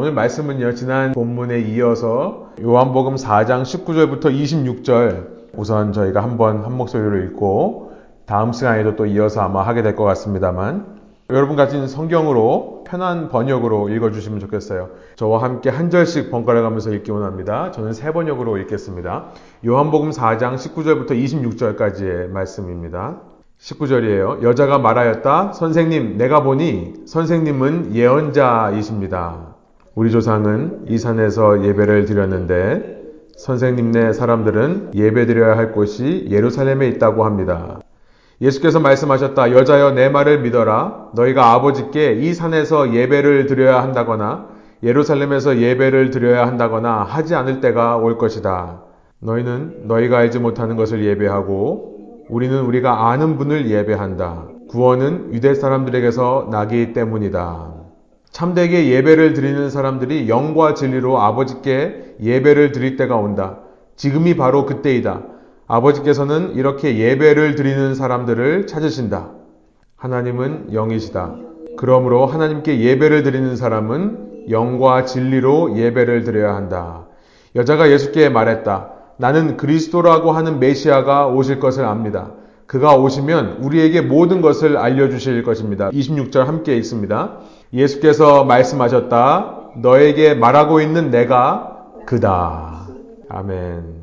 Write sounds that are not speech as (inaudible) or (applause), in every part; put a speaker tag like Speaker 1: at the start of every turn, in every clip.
Speaker 1: 오늘 말씀은요, 지난 본문에 이어서 요한복음 4장 19절부터 26절 우선 저희가 한번 한 목소리로 읽고 다음 시간에도 또 이어서 아마 하게 될 것 같습니다만 여러분 가진 성경으로 편한 번역으로 읽어주시면 좋겠어요. 저와 함께 한 절씩 번갈아 가면서 읽기 원합니다. 저는 세 번역으로 읽겠습니다. 요한복음 4장 19절부터 26절까지의 말씀입니다. 19절이에요. 여자가 말하였다. 선생님, 내가 보니 선생님은 예언자이십니다. 우리 조상은 이 산에서 예배를 드렸는데 선생님네 사람들은 예배 드려야 할 곳이 예루살렘에 있다고 합니다. 예수께서 말씀하셨다. 여자여 내 말을 믿어라. 너희가 아버지께 이 산에서 예배를 드려야 한다거나 예루살렘에서 예배를 드려야 한다거나 하지 않을 때가 올 것이다. 너희는 너희가 알지 못하는 것을 예배하고 우리는 우리가 아는 분을 예배한다. 구원은 유대 사람들에게서 나기 때문이다. 참되게 예배를 드리는 사람들이 영과 진리로 아버지께 예배를 드릴 때가 온다. 지금이 바로 그때이다. 아버지께서는 이렇게 예배를 드리는 사람들을 찾으신다. 하나님은 영이시다. 그러므로 하나님께 예배를 드리는 사람은 영과 진리로 예배를 드려야 한다. 여자가 예수께 말했다. 나는 그리스도라고 하는 메시아가 오실 것을 압니다. 그가 오시면 우리에게 모든 것을 알려주실 것입니다. 26절 함께 읽습니다. 예수께서 말씀하셨다. 너에게 말하고 있는 내가 그다. 아멘.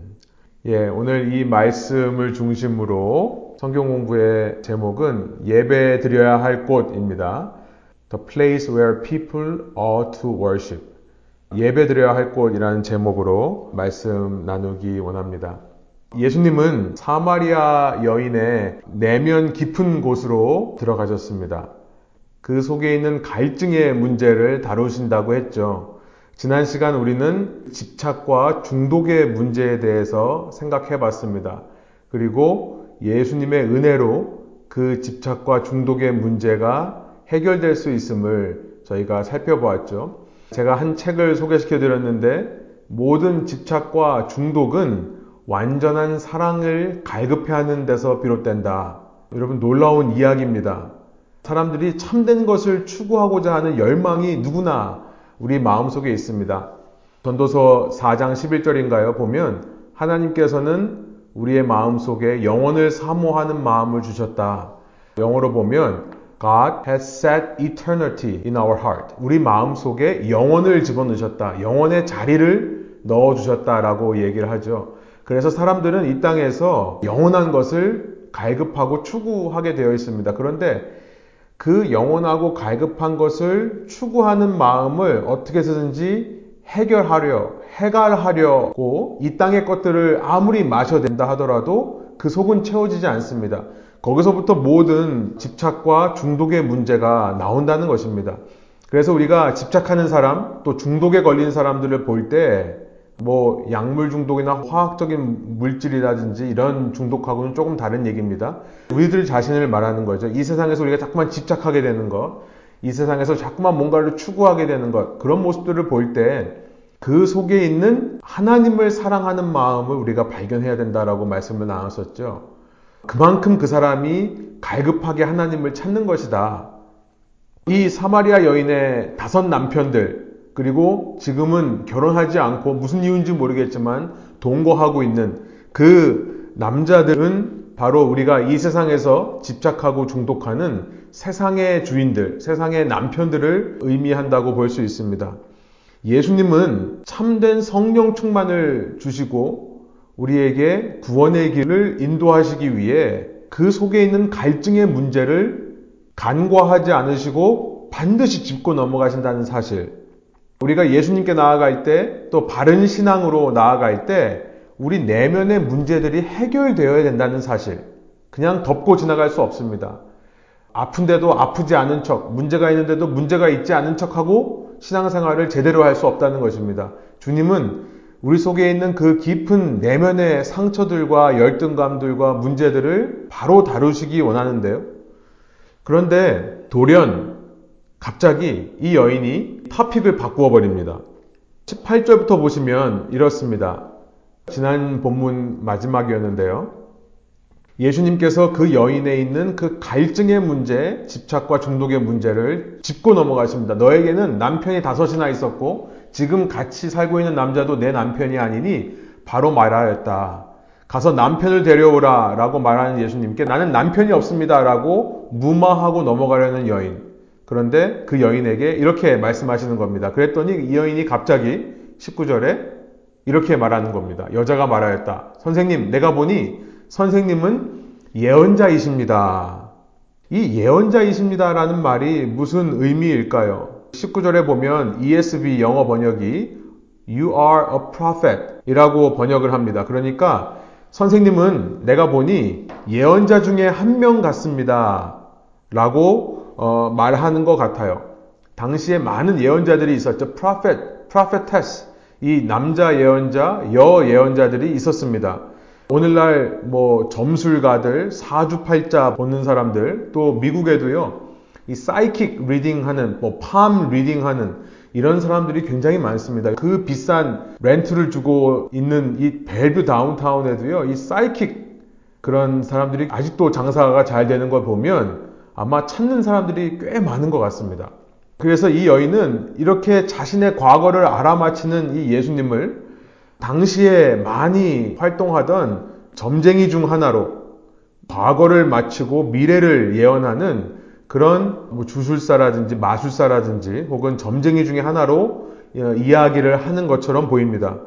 Speaker 1: 예, 오늘 이 말씀을 중심으로 성경 공부의 제목은 예배 드려야 할 곳입니다. The place where people ought to worship. 예배 드려야 할 곳이라는 제목으로 말씀 나누기 원합니다. 예수님은 사마리아 여인의 내면 깊은 곳으로 들어가셨습니다. 그 속에 있는 갈증의 문제를 다루신다고 했죠. 지난 시간 우리는 집착과 중독의 문제에 대해서 생각해 봤습니다. 그리고 예수님의 은혜로 그 집착과 중독의 문제가 해결될 수 있음을 저희가 살펴보았죠. 제가 한 책을 소개시켜 드렸는데 모든 집착과 중독은 완전한 사랑을 갈급해 하는 데서 비롯된다. 여러분 놀라운 이야기입니다. 사람들이 참된 것을 추구하고자 하는 열망이 누구나 우리 마음속에 있습니다. 전도서 4장 11절인가요? 보면 하나님께서는 우리의 마음속에 영원을 사모하는 마음을 주셨다. 영어로 보면 God has set eternity in our heart. 우리 마음속에 영원을 집어넣으셨다. 영원의 자리를 넣어 주셨다라고 얘기를 하죠. 그래서 사람들은 이 땅에서 영원한 것을 갈급하고 추구하게 되어 있습니다. 그런데 그 영원하고 갈급한 것을 추구하는 마음을 어떻게 해서든지 해결하려, 해갈하려고 이 땅의 것들을 아무리 마셔댄다 하더라도 그 속은 채워지지 않습니다. 거기서부터 모든 집착과 중독의 문제가 나온다는 것입니다. 그래서 우리가 집착하는 사람, 또 중독에 걸린 사람들을 볼 때 뭐 약물 중독이나 화학적인 물질이라든지 이런 중독하고는 조금 다른 얘기입니다. 우리들 자신을 말하는 거죠. 이 세상에서 우리가 자꾸만 집착하게 되는 것, 이 세상에서 자꾸만 뭔가를 추구하게 되는 것, 그런 모습들을 볼 때 그 속에 있는 하나님을 사랑하는 마음을 우리가 발견해야 된다라고 말씀을 나눴었죠. 그만큼 그 사람이 갈급하게 하나님을 찾는 것이다. 이 사마리아 여인의 다섯 남편들, 그리고 지금은 결혼하지 않고 무슨 이유인지 모르겠지만 동거하고 있는 그 남자들은 바로 우리가 이 세상에서 집착하고 중독하는 세상의 주인들, 세상의 남편들을 의미한다고 볼 수 있습니다. 예수님은 참된 성령 충만을 주시고 우리에게 구원의 길을 인도하시기 위해 그 속에 있는 갈증의 문제를 간과하지 않으시고 반드시 짚고 넘어가신다는 사실. 우리가 예수님께 나아갈 때 또 바른 신앙으로 나아갈 때 우리 내면의 문제들이 해결되어야 된다는 사실. 그냥 덮고 지나갈 수 없습니다. 아픈데도 아프지 않은 척, 문제가 있는데도 문제가 있지 않은 척하고 신앙생활을 제대로 할 수 없다는 것입니다. 주님은 우리 속에 있는 그 깊은 내면의 상처들과 열등감들과 문제들을 바로 다루시기 원하는데요. 그런데 돌연 갑자기 이 여인이 토픽을 바꾸어 버립니다. 18절부터 보시면 이렇습니다. 지난 본문 마지막이었는데요. 예수님께서 그 여인에 있는 그 갈증의 문제, 집착과 중독의 문제를 짚고 넘어가십니다. 너에게는 남편이 다섯이나 있었고 지금 같이 살고 있는 남자도 내 남편이 아니니 바로 말하였다. 가서 남편을 데려오라 라고 말하는 예수님께 나는 남편이 없습니다 라고 무마하고 넘어가려는 여인. 그런데 그 여인에게 이렇게 말씀하시는 겁니다. 그랬더니 이 여인이 갑자기 19절에 이렇게 말하는 겁니다. 여자가 말하였다. 선생님, 내가 보니 선생님은 예언자이십니다. 이 예언자이십니다라는 말이 무슨 의미일까요? 19절에 보면 ESV 영어 번역이 You are a prophet 이라고 번역을 합니다. 그러니까 선생님은 내가 보니 예언자 중에 한 명 같습니다. 라고 어, 말하는 것 같아요. 당시에 많은 예언자들이 있었죠. prophet, prophetess. 이 남자 예언자, 여 예언자들이 있었습니다. 오늘날 뭐 점술가들, 사주팔자 보는 사람들, 또 미국에도요, 이 psychic reading 하는, 뭐 palm reading 하는 이런 사람들이 굉장히 많습니다. 그 비싼 렌트를 주고 있는 이 벨뷰 다운타운에도요, 이 사이킥 그런 사람들이 아직도 장사가 잘 되는 걸 보면 아마 찾는 사람들이 꽤 많은 것 같습니다. 그래서 이 여인은 이렇게 자신의 과거를 알아맞히는 이 예수님을 당시에 많이 활동하던 점쟁이 중 하나로 과거를 마치고 미래를 예언하는 그런 뭐 주술사라든지 마술사라든지 혹은 점쟁이 중에 하나로 어, 이야기를 하는 것처럼 보입니다.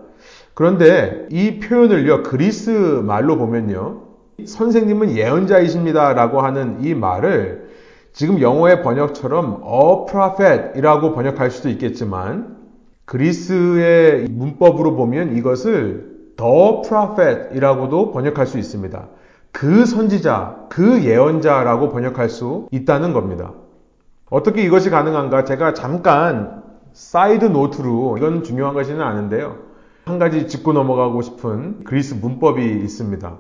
Speaker 1: 그런데 이 표현을요, 그리스 말로 보면요, 선생님은 예언자이십니다 라고 하는 이 말을 지금 영어의 번역처럼 a prophet 이라고 번역할 수도 있겠지만 그리스의 문법으로 보면 이것을 the prophet 이라고도 번역할 수 있습니다. 그 선지자, 그 예언자라고 번역할 수 있다는 겁니다. 어떻게 이것이 가능한가? 제가 잠깐 side note로 이건 중요한 것이는 아는데요. 한 가지 짚고 넘어가고 싶은 그리스 문법이 있습니다.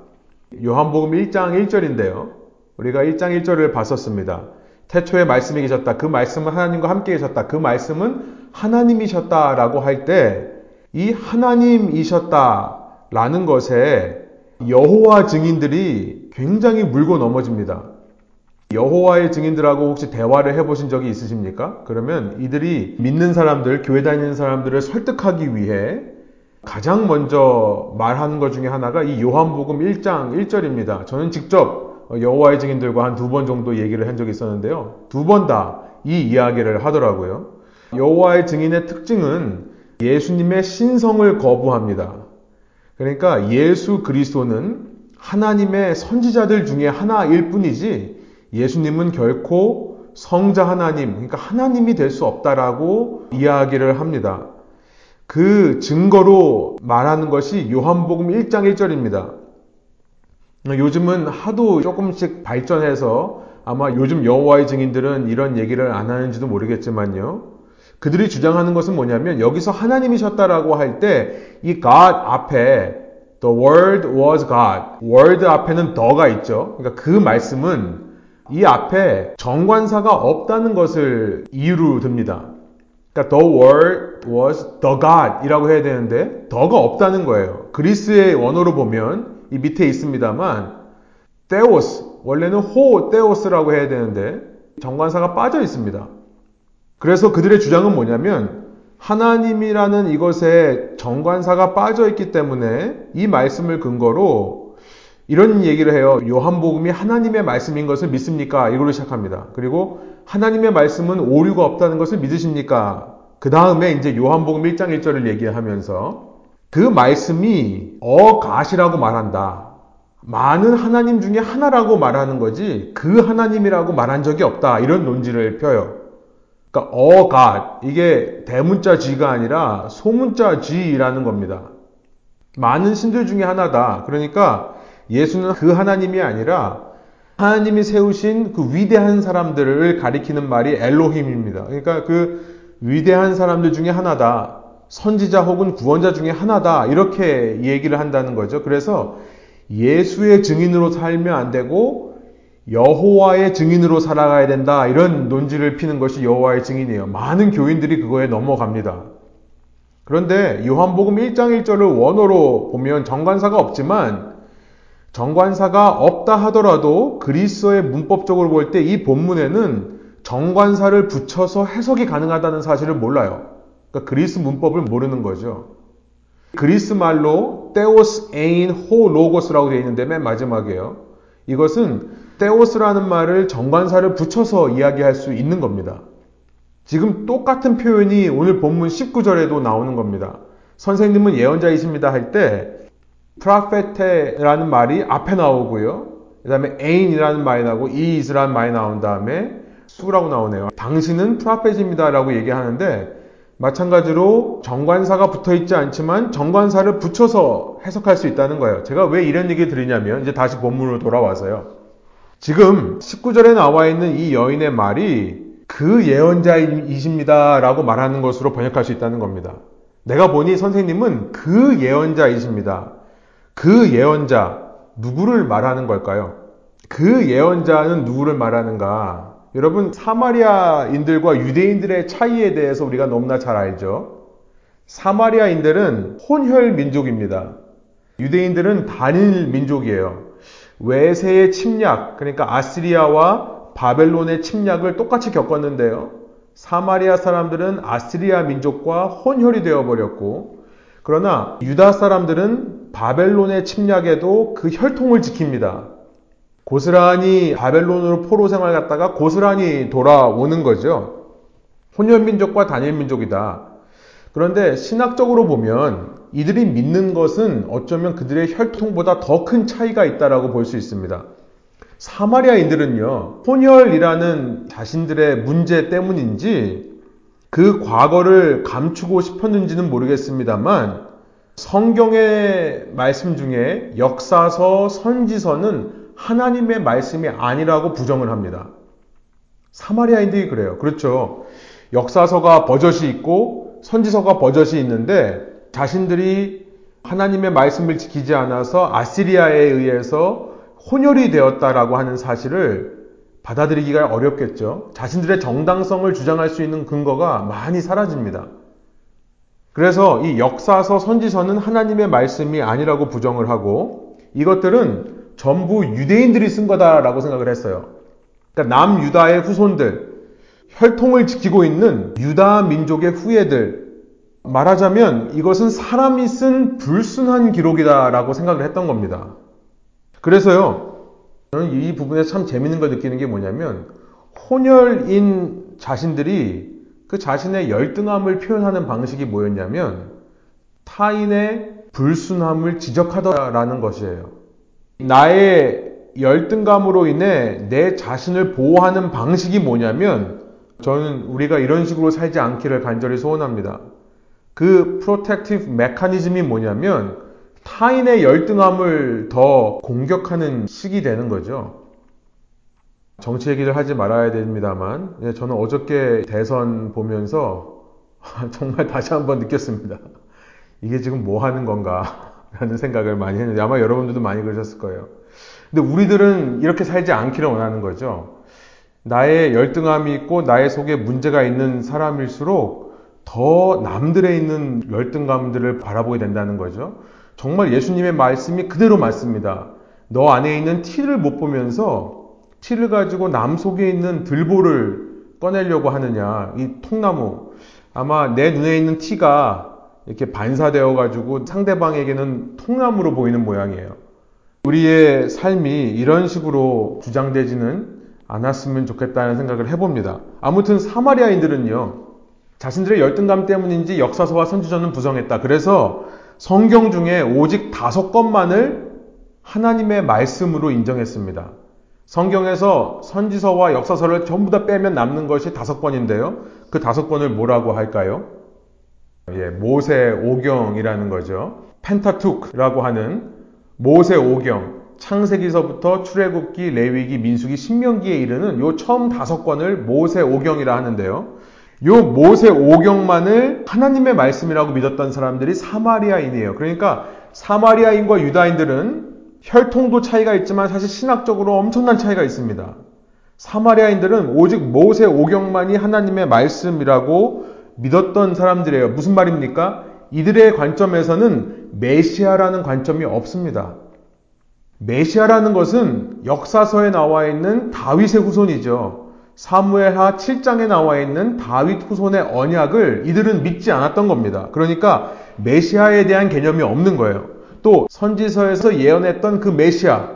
Speaker 1: 요한복음 1장 1절인데요. 우리가 1장 1절을 봤었습니다. 태초에 말씀이 계셨다. 그 말씀은 하나님과 함께 계셨다. 그 말씀은 하나님이셨다라고 할 때 이 하나님이셨다라는 것에 여호와 증인들이 굉장히 물고 넘어집니다. 여호와의 증인들하고 혹시 대화를 해보신 적이 있으십니까? 그러면 이들이 믿는 사람들, 교회 다니는 사람들을 설득하기 위해 가장 먼저 말하는 것 중에 하나가 이 요한복음 1장 1절입니다. 저는 직접 여호와의 증인들과 한 두 번 정도 얘기를 한 적이 있었는데요. 두 번 다 이 이야기를 하더라고요. 여호와의 증인의 특징은 예수님의 신성을 거부합니다. 그러니까 예수 그리스도는 하나님의 선지자들 중에 하나일 뿐이지 예수님은 결코 성자 하나님, 그러니까 하나님이 될 수 없다라고 이야기를 합니다. 그 증거로 말하는 것이 요한복음 1장 1절입니다. 요즘은 하도 조금씩 발전해서 아마 요즘 여호와의 증인들은 이런 얘기를 안 하는지도 모르겠지만요. 그들이 주장하는 것은 뭐냐면 여기서 하나님이셨다라고 할 때 이 God 앞에 The Word was God. Word 앞에는 더가 있죠. 그러니까 그 말씀은 이 앞에 정관사가 없다는 것을 이유로 듭니다. 그러니까 the word was the God 이라고 해야 되는데 더가 없다는 거예요. 그리스의 원어로 보면 이 밑에 있습니다만 theos 원래는 호 theos라고 해야 되는데 정관사가 빠져 있습니다. 그래서 그들의 주장은 뭐냐면 하나님이라는 이것에 정관사가 빠져 있기 때문에 이 말씀을 근거로 이런 얘기를 해요. 요한복음이 하나님의 말씀인 것을 믿습니까? 이걸로 시작합니다. 그리고 하나님의 말씀은 오류가 없다는 것을 믿으십니까? 그 다음에 이제 요한복음 1장 1절을 얘기하면서 그 말씀이 어가시라고 말한다. 많은 하나님 중에 하나라고 말하는 거지 그 하나님이라고 말한 적이 없다. 이런 논지를 펴요. 그러니까 어가 이게 대문자 G가 아니라 소문자 G라는 겁니다. 많은 신들 중에 하나다. 그러니까 예수는 그 하나님이 아니라 하나님이 세우신 그 위대한 사람들을 가리키는 말이 엘로힘입니다. 그러니까 그 위대한 사람들 중에 하나다. 선지자 혹은 구원자 중에 하나다. 이렇게 얘기를 한다는 거죠. 그래서 예수의 증인으로 살면 안 되고 여호와의 증인으로 살아가야 된다. 이런 논지를 피는 것이 여호와의 증인이에요. 많은 교인들이 그거에 넘어갑니다. 그런데 요한복음 1장 1절을 원어로 보면 정관사가 없지만 정관사가 없다 하더라도 그리스어의 문법적으로 볼 때 이 본문에는 정관사를 붙여서 해석이 가능하다는 사실을 몰라요. 그러니까 그리스 문법을 모르는 거죠. 그리스 말로 θεὸς ἦν ὁ λόγος라고 되어 있는데 맨 마지막에요. 이것은 θεὸς라는 말을 정관사를 붙여서 이야기할 수 있는 겁니다. 지금 똑같은 표현이 오늘 본문 19절에도 나오는 겁니다. 선생님은 예언자이십니다 할 때 προφήτης라는 말이 앞에 나오고요. 그 다음에 에인이라는 말이 나오고 이이스라는 말이 나온 다음에 σύ라고 나오네요. 당신은 prophet입니다라고 얘기하는데 마찬가지로 정관사가 붙어 있지 않지만 정관사를 붙여서 해석할 수 있다는 거예요. 제가 왜 이런 얘기 드리냐면 이제 다시 본문으로 돌아와서요. 지금 19절에 나와 있는 이 여인의 말이 그 예언자이십니다라고 말하는 것으로 번역할 수 있다는 겁니다. 내가 보니 선생님은 그 예언자이십니다. 그 예언자 누구를 말하는 걸까요? 그 예언자는 누구를 말하는가? 여러분 사마리아인들과 유대인들의 차이에 대해서 우리가 너무나 잘 알죠. 사마리아인들은 혼혈 민족입니다. 유대인들은 단일 민족이에요. 외세의 침략, 그러니까 아시리아와 바벨론의 침략을 똑같이 겪었는데요. 사마리아 사람들은 아시리아 민족과 혼혈이 되어버렸고, 그러나 유다 사람들은 바벨론의 침략에도 그 혈통을 지킵니다. 고스란히 바벨론으로 포로 생활 갔다가 고스란히 돌아오는 거죠. 혼혈민족과 단일민족이다. 그런데 신학적으로 보면 이들이 믿는 것은 어쩌면 그들의 혈통보다 더 큰 차이가 있다라고 볼 수 있습니다. 사마리아인들은요, 혼혈이라는 자신들의 문제 때문인지 그 과거를 감추고 싶었는지는 모르겠습니다만 성경의 말씀 중에 역사서, 선지서는 하나님의 말씀이 아니라고 부정을 합니다. 사마리아인들이 그래요. 그렇죠. 역사서가 버젓이 있고 선지서가 버젓이 있는데 자신들이 하나님의 말씀을 지키지 않아서 아시리아에 의해서 혼혈이 되었다라고 하는 사실을 받아들이기가 어렵겠죠. 자신들의 정당성을 주장할 수 있는 근거가 많이 사라집니다. 그래서 이 역사서, 선지서는 하나님의 말씀이 아니라고 부정을 하고 이것들은 전부 유대인들이 쓴 거다라고 생각을 했어요. 그러니까 남유다의 후손들, 혈통을 지키고 있는 유다 민족의 후예들, 말하자면 이것은 사람이 쓴 불순한 기록이다라고 생각을 했던 겁니다. 그래서요, 저는 이 부분에 참 재밌는 걸 느끼는 게 뭐냐면, 혼혈인 자신들이 그 자신의 열등함을 표현하는 방식이 뭐였냐면, 타인의 불순함을 지적하더라는 것이에요. 나의 열등감으로 인해 내 자신을 보호하는 방식이 뭐냐면 저는 우리가 이런 식으로 살지 않기를 간절히 소원합니다. 그 protective 메커니즘이 뭐냐면 타인의 열등함을 더 공격하는 식이 되는 거죠. 정치 얘기를 하지 말아야 됩니다만 예, 저는 어저께 대선 보면서 (laughs) 정말 다시 한번 느꼈습니다. 이게 지금 뭐 하는 건가? (laughs) 라는 생각을 많이 했는데 아마 여러분들도 많이 그러셨을 거예요. 근데 우리들은 이렇게 살지 않기를 원하는 거죠. 나의 열등함이 있고 나의 속에 문제가 있는 사람일수록 더 남들에 있는 열등감들을 바라보게 된다는 거죠. 정말 예수님의 말씀이 그대로 맞습니다. 너 안에 있는 티를 못 보면서 티를 가지고 남 속에 있는 들보를 꺼내려고 하느냐. 이 통나무. 아마 내 눈에 있는 티가 이렇게 반사되어 가지고 상대방에게는 통나무로 보이는 모양이에요. 우리의 삶이 이런 식으로 주장되지는 않았으면 좋겠다는 생각을 해봅니다. 아무튼 사마리아인들은요, 자신들의 열등감 때문인지 역사서와 선지전은 부정했다. 그래서 성경 중에 오직 다섯 건만을 하나님의 말씀으로 인정했습니다. 성경에서 선지서와 역사서를 전부 다 빼면 남는 것이 다섯 권인데요. 그 다섯 권을 뭐라고 할까요? 예, 모세 오경이라는 거죠. 펜타투크라고 하는 모세 오경, 창세기서부터 출애굽기, 레위기, 민수기, 신명기에 이르는 요 처음 다섯 권을 모세 오경이라 하는데요. 요 모세 오경만을 하나님의 말씀이라고 믿었던 사람들이 사마리아인이에요. 그러니까 사마리아인과 유다인들은 혈통도 차이가 있지만 사실 신학적으로 엄청난 차이가 있습니다. 사마리아인들은 오직 모세 오경만이 하나님의 말씀이라고 믿었던 사람들이에요. 무슨 말입니까? 이들의 관점에서는 메시아라는 관점이 없습니다. 메시아라는 것은 역사서에 나와 있는 다윗의 후손이죠. 사무엘하 7장에 나와 있는 다윗 후손의 언약을 이들은 믿지 않았던 겁니다. 그러니까 메시아에 대한 개념이 없는 거예요. 또 선지서에서 예언했던 그 메시아,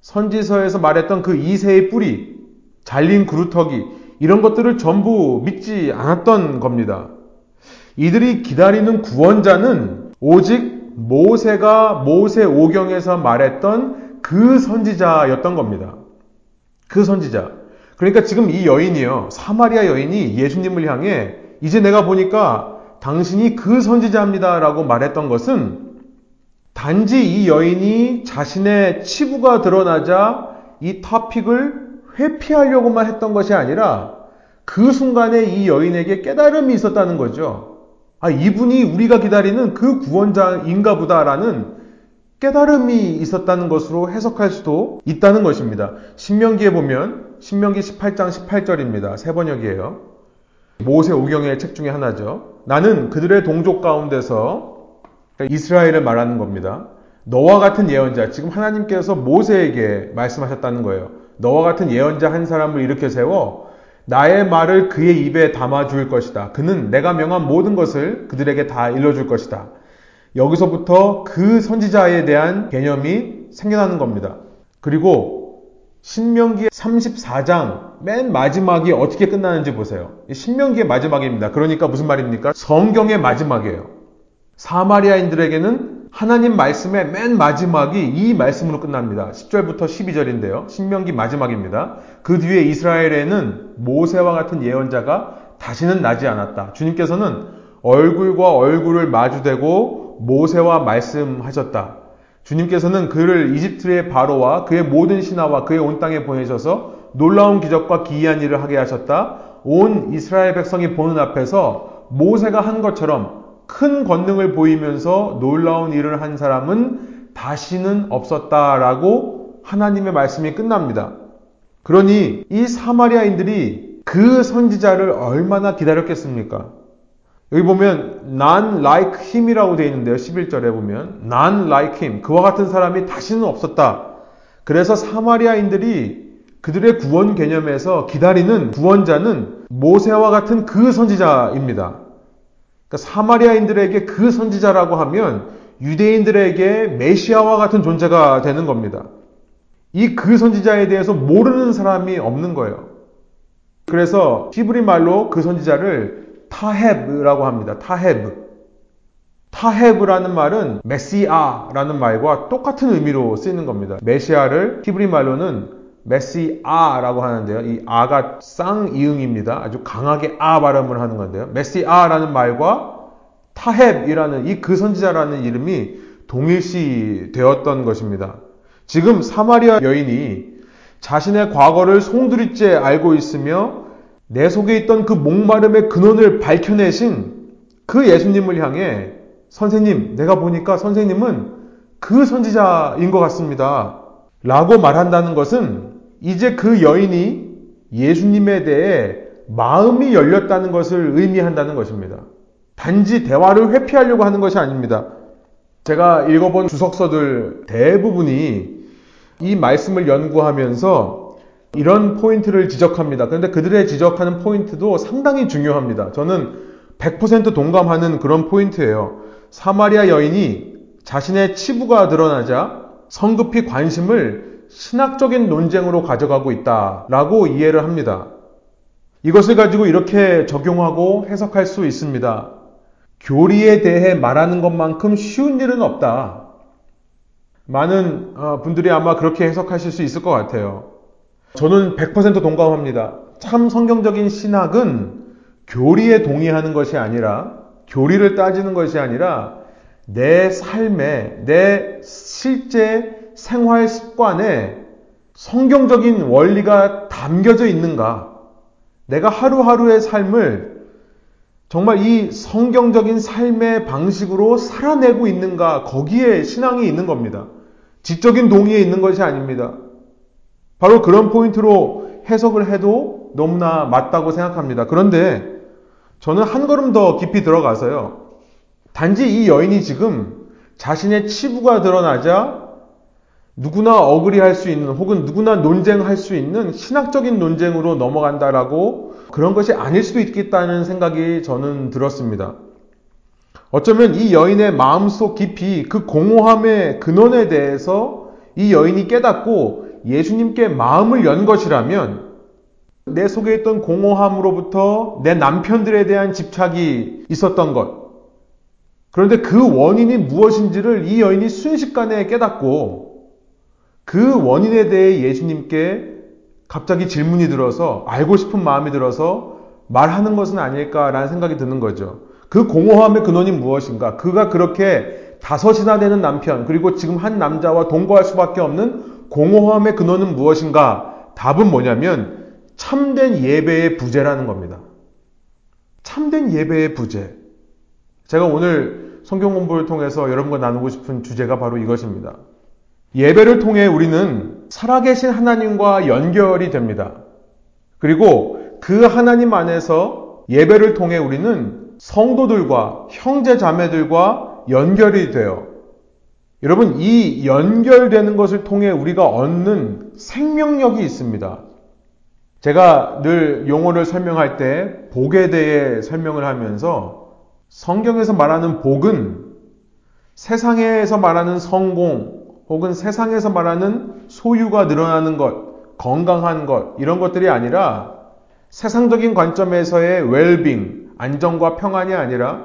Speaker 1: 선지서에서 말했던 그 이세의 뿌리, 잘린 그루터기 이런 것들을 전부 믿지 않았던 겁니다. 이들이 기다리는 구원자는 오직 모세가 모세 오경에서 말했던 그 선지자였던 겁니다. 그 선지자. 그러니까 지금 이 여인이요. 사마리아 여인이 예수님을 향해 이제 내가 보니까 당신이 그 선지자입니다. 라고 말했던 것은 단지 이 여인이 자신의 치부가 드러나자 이 토픽을 회피하려고만 했던 것이 아니라 그 순간에 이 여인에게 깨달음이 있었다는 거죠. 아, 이분이 우리가 기다리는 그 구원자인가 보다라는 깨달음이 있었다는 것으로 해석할 수도 있다는 것입니다. 신명기에 보면 신명기 18장 18절입니다. 세 번역이에요. 모세 오경의 책 중에 하나죠. 나는 그들의 동족 가운데서 그러니까 이스라엘을 말하는 겁니다. 너와 같은 예언자, 지금 하나님께서 모세에게 말씀하셨다는 거예요. 너와 같은 예언자 한 사람을 일으켜 세워 나의 말을 그의 입에 담아 줄 것이다. 그는 내가 명한 모든 것을 그들에게 다 일러 줄 것이다. 여기서부터 그 선지자에 대한 개념이 생겨나는 겁니다. 그리고 신명기 34장 맨 마지막이 어떻게 끝나는지 보세요. 신명기의 마지막입니다. 그러니까 무슨 말입니까? 성경의 마지막이에요. 사마리아인들에게는 하나님 말씀의 맨 마지막이 이 말씀으로 끝납니다. 10절부터 12절인데요. 신명기 마지막입니다. 그 뒤에 이스라엘에는 모세와 같은 예언자가 다시는 나지 않았다. 주님께서는 얼굴과 얼굴을 마주대고 모세와 말씀하셨다. 주님께서는 그를 이집트의 바로와 그의 모든 신하와 그의 온 땅에 보내셔서 놀라운 기적과 기이한 일을 하게 하셨다. 온 이스라엘 백성이 보는 앞에서 모세가 한 것처럼 큰 권능을 보이면서 놀라운 일을 한 사람은 다시는 없었다라고 하나님의 말씀이 끝납니다. 그러니 이 사마리아인들이 그 선지자를 얼마나 기다렸겠습니까? 여기 보면 none like him이라고 되어 있는데요. 11절에 보면 none like him 그와 같은 사람이 다시는 없었다. 그래서 사마리아인들이 그들의 구원 개념에서 기다리는 구원자는 모세와 같은 그 선지자입니다. 그러니까 사마리아인들에게 그 선지자라고 하면 유대인들에게 메시아와 같은 존재가 되는 겁니다. 이 그 선지자에 대해서 모르는 사람이 없는 거예요. 그래서 히브리 말로 그 선지자를 תהב라고 합니다. תהב. תהב라는 말은 메시아라는 말과 똑같은 의미로 쓰이는 겁니다. 메시아를 히브리 말로는 메시아라고 하는데요. 이 아가 쌍이응입니다. 아주 강하게 아 발음을 하는 건데요. 메시아라는 말과 타헵이라는 이 그 선지자라는 이름이 동일시 되었던 것입니다. 지금 사마리아 여인이 자신의 과거를 송두리째 알고 있으며 내 속에 있던 그 목마름의 근원을 밝혀내신 그 예수님을 향해 선생님, 내가 보니까 선생님은 그 선지자인 것 같습니다. 라고 말한다는 것은 이제 그 여인이 예수님에 대해 마음이 열렸다는 것을 의미한다는 것입니다. 단지 대화를 회피하려고 하는 것이 아닙니다. 제가 읽어본 주석서들 대부분이 이 말씀을 연구하면서 이런 포인트를 지적합니다. 그런데 그들의 지적하는 포인트도 상당히 중요합니다. 저는 100% 동감하는 그런 포인트예요. 사마리아 여인이 자신의 치부가 드러나자 성급히 관심을 신학적인 논쟁으로 가져가고 있다라고 이해를 합니다. 이것을 가지고 이렇게 적용하고 해석할 수 있습니다. 교리에 대해 말하는 것만큼 쉬운 일은 없다. 많은 어, 분들이 아마 그렇게 해석하실 수 있을 것 같아요. 저는 100% 동감합니다. 참 성경적인 신학은 교리에 동의하는 것이 아니라 교리를 따지는 것이 아니라 내 삶에 내 실제 생활 습관에 성경적인 원리가 담겨져 있는가? 내가 하루하루의 삶을 정말 이 성경적인 삶의 방식으로 살아내고 있는가? 거기에 신앙이 있는 겁니다. 지적인 동의에 있는 것이 아닙니다. 바로 그런 포인트로 해석을 해도 너무나 맞다고 생각합니다. 그런데 저는 한 걸음 더 깊이 들어가서요. 단지 이 여인이 지금 자신의 치부가 드러나자 누구나 어그리할 수 있는 혹은 누구나 논쟁할 수 있는 신학적인 논쟁으로 넘어간다라고 그런 것이 아닐 수도 있겠다는 생각이 저는 들었습니다. 어쩌면 이 여인의 마음속 깊이 그 공허함의 근원에 대해서 이 여인이 깨닫고 예수님께 마음을 연 것이라면 내 속에 있던 공허함으로부터 내 남편들에 대한 집착이 있었던 것. 그런데 그 원인이 무엇인지를 이 여인이 순식간에 깨닫고 그 원인에 대해 예수님께 갑자기 질문이 들어서 알고 싶은 마음이 들어서 말하는 것은 아닐까라는 생각이 드는 거죠. 그 공허함의 근원이 무엇인가? 그가 그렇게 다섯이나 되는 남편, 그리고 지금 한 남자와 동거할 수밖에 없는 공허함의 근원은 무엇인가? 답은 뭐냐면 참된 예배의 부재라는 겁니다. 참된 예배의 부재. 제가 오늘 성경 공부를 통해서 여러분과 나누고 싶은 주제가 바로 이것입니다. 예배를 통해 우리는 살아계신 하나님과 연결이 됩니다. 그리고 그 하나님 안에서 예배를 통해 우리는 성도들과 형제 자매들과 연결이 돼요. 여러분, 이 연결되는 것을 통해 우리가 얻는 생명력이 있습니다. 제가 늘 용어를 설명할 때 복에 대해 설명을 하면서 성경에서 말하는 복은 세상에서 말하는 성공, 혹은 세상에서 말하는 소유가 늘어나는 것, 건강한 것, 이런 것들이 아니라 세상적인 관점에서의 웰빙, 안정과 평안이 아니라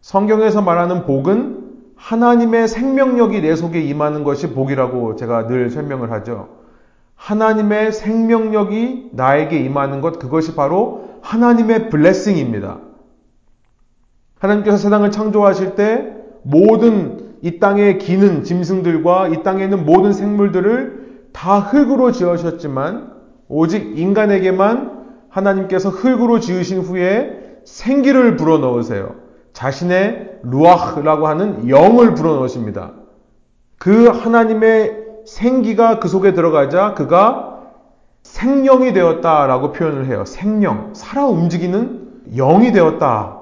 Speaker 1: 성경에서 말하는 복은 하나님의 생명력이 내 속에 임하는 것이 복이라고 제가 늘 설명을 하죠. 하나님의 생명력이 나에게 임하는 것, 그것이 바로 하나님의 블레싱입니다. 하나님께서 세상을 창조하실 때 모든 이 땅에 기는 짐승들과 이 땅에 있는 모든 생물들을 다 흙으로 지으셨지만 오직 인간에게만 하나님께서 흙으로 지으신 후에 생기를 불어넣으세요. 자신의 루아흐라고 하는 영을 불어넣으십니다. 그 하나님의 생기가 그 속에 들어가자 그가 생명이 되었다라고 표현을 해요. 생명, 살아 움직이는 영이 되었다.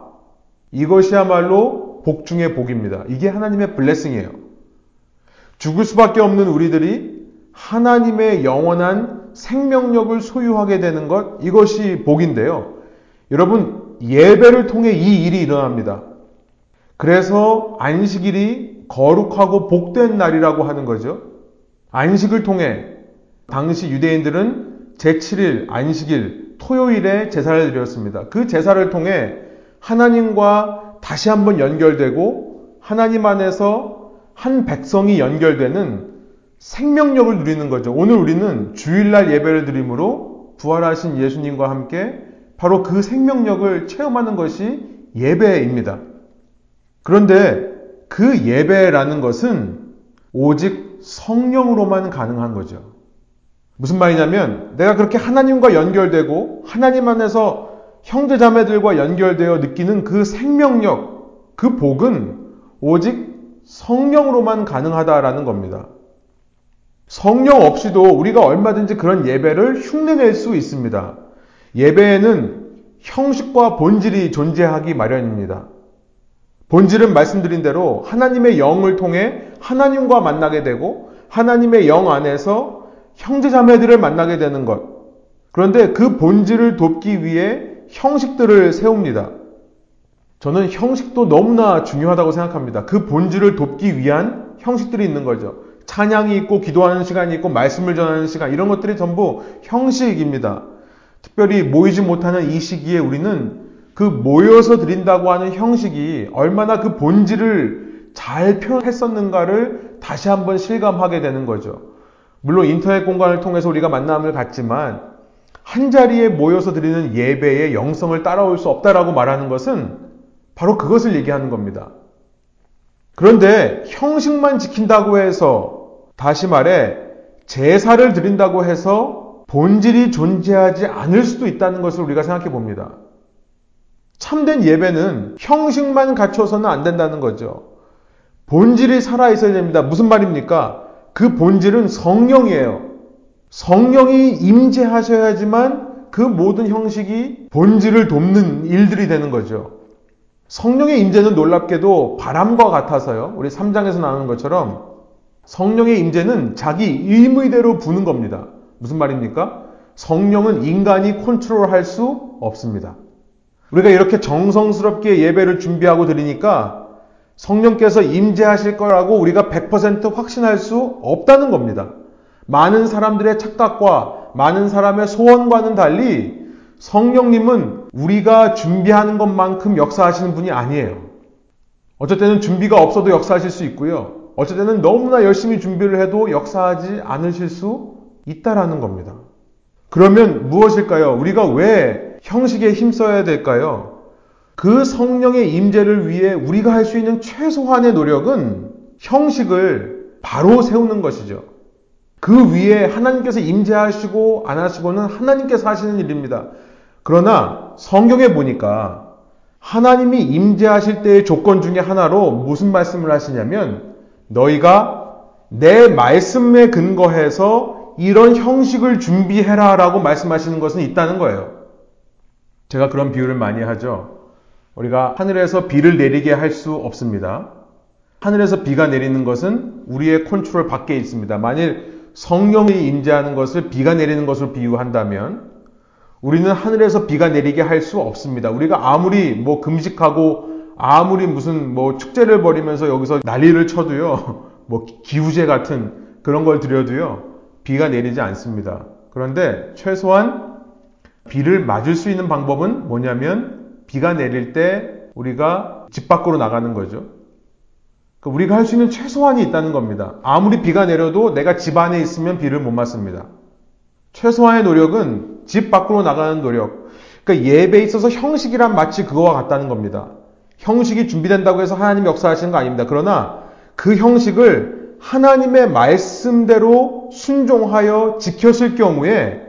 Speaker 1: 이것이야말로 복 중의 복입니다. 이게 하나님의 블레싱이에요. 죽을 수밖에 없는 우리들이 하나님의 영원한 생명력을 소유하게 되는 것, 이것이 복인데요. 여러분, 예배를 통해 이 일이 일어납니다. 그래서 안식일이 거룩하고 복된 날이라고 하는 거죠. 안식을 통해 당시 유대인들은 제7일 안식일 토요일에 제사를 드렸습니다. 그 제사를 통해 하나님과 다시 한번 연결되고 하나님 안에서 한 백성이 연결되는 생명력을 누리는 거죠. 오늘 우리는 주일날 예배를 드림으로 부활하신 예수님과 함께 바로 그 생명력을 체험하는 것이 예배입니다. 그런데 그 예배라는 것은 오직 성령으로만 가능한 거죠. 무슨 말이냐면 내가 그렇게 하나님과 연결되고 하나님 안에서 형제 자매들과 연결되어 느끼는 그 생명력, 그 복은 오직 성령으로만 가능하다라는 겁니다. 성령 없이도 우리가 얼마든지 그런 예배를 흉내낼 수 있습니다. 예배에는 형식과 본질이 존재하기 마련입니다. 본질은 말씀드린 대로 하나님의 영을 통해 하나님과 만나게 되고 하나님의 영 안에서 형제 자매들을 만나게 되는 것. 그런데 그 본질을 돕기 위해 형식들을 세웁니다. 저는 형식도 너무나 중요하다고 생각합니다. 그 본질을 돕기 위한 형식들이 있는 거죠. 찬양이 있고 기도하는 시간이 있고 말씀을 전하는 시간 이런 것들이 전부 형식입니다. 특별히 모이지 못하는 이 시기에 우리는 그 모여서 드린다고 하는 형식이 얼마나 그 본질을 잘 표현했었는가를 다시 한번 실감하게 되는 거죠. 물론 인터넷 공간을 통해서 우리가 만남을 갖지만 한 자리에 모여서 드리는 예배의 영성을 따라올 수 없다라고 말하는 것은 바로 그것을 얘기하는 겁니다. 그런데 형식만 지킨다고 해서 다시 말해 제사를 드린다고 해서 본질이 존재하지 않을 수도 있다는 것을 우리가 생각해 봅니다. 참된 예배는 형식만 갖춰서는 안 된다는 거죠. 본질이 살아 있어야 됩니다. 무슨 말입니까? 그 본질은 성령이에요. 성령이 임재하셔야지만 그 모든 형식이 본질을 돕는 일들이 되는 거죠. 성령의 임재는 놀랍게도 바람과 같아서요. 우리 3장에서 나오는 것처럼 성령의 임재는 자기 의무대로 부는 겁니다. 무슨 말입니까? 성령은 인간이 컨트롤할 수 없습니다. 우리가 이렇게 정성스럽게 예배를 준비하고 드리니까 성령께서 임재하실 거라고 우리가 100% 확신할 수 없다는 겁니다. 많은 사람들의 착각과 많은 사람의 소원과는 달리 성령님은 우리가 준비하는 것만큼 역사하시는 분이 아니에요. 때는 준비가 없어도 역사하실 수 있고요. 때는 너무나 열심히 준비를 해도 역사하지 않으실 수 있다라는 겁니다. 그러면 무엇일까요? 우리가 왜 형식에 힘써야 될까요? 그 성령의 임재를 위해 우리가 할 수 있는 최소한의 노력은 형식을 바로 세우는 것이죠. 그 위에 하나님께서 임재하시고 안 하시고는 하나님께서 하시는 일입니다. 그러나 성경에 보니까 하나님이 임재하실 때의 조건 중에 하나로 무슨 말씀을 하시냐면 너희가 내 말씀에 근거해서 이런 형식을 준비해라 라고 말씀하시는 것은 있다는 거예요. 제가 그런 비유를 많이 하죠. 우리가 하늘에서 비를 내리게 할 수 없습니다. 하늘에서 비가 내리는 것은 우리의 컨트롤 밖에 있습니다. 만일 성령이 임재하는 것을 비가 내리는 것으로 비유한다면 우리는 하늘에서 비가 내리게 할 수 없습니다. 우리가 아무리 뭐 금식하고 아무리 무슨 뭐 축제를 벌이면서 여기서 난리를 쳐도요. 뭐 기후제 같은 그런 걸 드려도요. 비가 내리지 않습니다. 그런데 최소한 비를 맞을 수 있는 방법은 뭐냐면 비가 내릴 때 우리가 집 밖으로 나가는 거죠. 그러니까 우리가 할 수 있는 최소한이 있다는 겁니다. 아무리 비가 내려도 내가 집 안에 있으면 비를 못 맞습니다. 최소한의 노력은 집 밖으로 나가는 노력. 그러니까 예배에 있어서 형식이란 마치 그거와 같다는 겁니다. 형식이 준비된다고 해서 하나님 역사하시는 거 아닙니다. 그러나 그 형식을 하나님의 말씀대로 순종하여 지켰을 경우에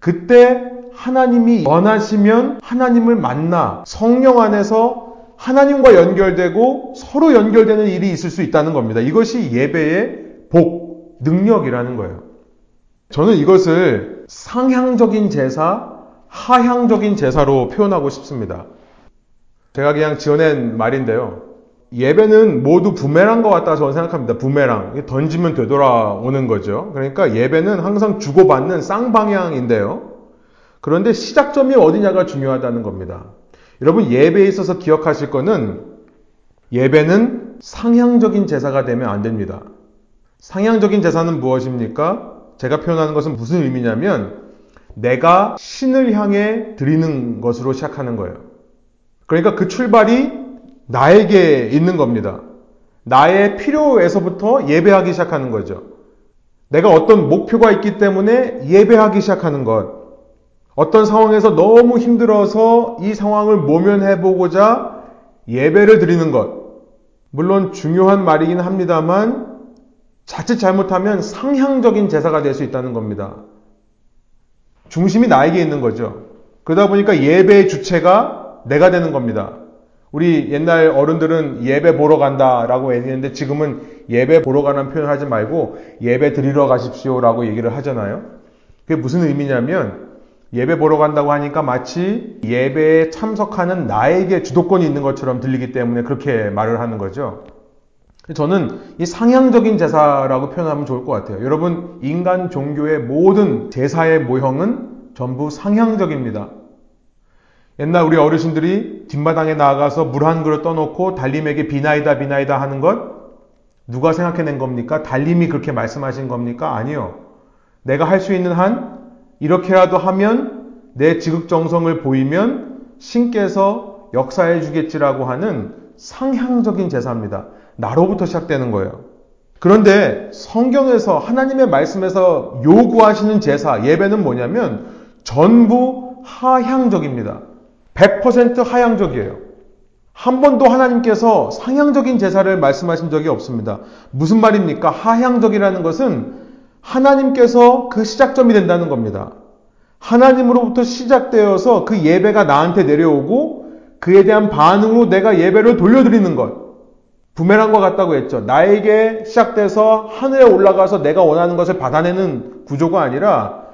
Speaker 1: 그때 하나님이 원하시면 하나님을 만나 성령 안에서 하나님과 연결되고 서로 연결되는 일이 있을 수 있다는 겁니다. 이것이 예배의 복, 능력이라는 거예요. 저는 이것을 상향적인 제사, 하향적인 제사로 표현하고 싶습니다. 제가 그냥 지어낸 말인데요. 예배는 모두 부메랑 과 같다 저는 생각합니다. 부메랑. 던지면 되돌아오는 거죠. 그러니까 예배는 항상 주고받는 쌍방향인데요. 그런데 시작점이 어디냐가 중요하다는 겁니다. 여러분 예배에 있어서 기억하실 거는 예배는 상향적인 제사가 되면 안 됩니다. 상향적인 제사는 무엇입니까? 제가 표현하는 것은 무슨 의미냐면 내가 신을 향해 드리는 것으로 시작하는 거예요. 그러니까 그 출발이 나에게 있는 겁니다. 나의 필요에서부터 예배하기 시작하는 거죠. 내가 어떤 목표가 있기 때문에 예배하기 시작하는 것. 어떤 상황에서 너무 힘들어서 이 상황을 모면해 보고자 예배를 드리는 것. 물론 중요한 말이긴 합니다만 자칫 잘못하면 상향적인 제사가 될 수 있다는 겁니다. 중심이 나에게 있는 거죠. 그러다 보니까 예배의 주체가 내가 되는 겁니다. 우리 옛날 어른들은 예배 보러 간다 라고 얘기했는데 지금은 예배 보러 가는 표현을 하지 말고 예배 드리러 가십시오 라고 얘기를 하잖아요. 그게 무슨 의미냐면 예배 보러 간다고 하니까 마치 예배에 참석하는 나에게 주도권이 있는 것처럼 들리기 때문에 그렇게 말을 하는 거죠. 저는 이 상향적인 제사라고 표현하면 좋을 것 같아요. 여러분, 인간 종교의 모든 제사의 모형은 전부 상향적입니다. 옛날 우리 어르신들이 뒷마당에 나가서 물 한 그릇 떠놓고 달림에게 비나이다 비나이다 하는 것 누가 생각해낸 겁니까? 달림이 그렇게 말씀하신 겁니까? 아니요. 내가 할 수 있는 한 이렇게라도 하면 내 지극정성을 보이면 신께서 역사해 주겠지라고 하는 상향적인 제사입니다. 나로부터 시작되는 거예요. 그런데 성경에서 하나님의 말씀에서 요구하시는 제사, 예배는 뭐냐면 전부 하향적입니다. 100% 하향적이에요. 한 번도 하나님께서 상향적인 제사를 말씀하신 적이 없습니다. 무슨 말입니까? 하향적이라는 것은 하나님께서 그 시작점이 된다는 겁니다. 하나님으로부터 시작되어서 그 예배가 나한테 내려오고 그에 대한 반응으로 내가 예배를 돌려드리는 것. 부메랑과 같다고 했죠. 나에게 시작돼서 하늘에 올라가서 내가 원하는 것을 받아내는 구조가 아니라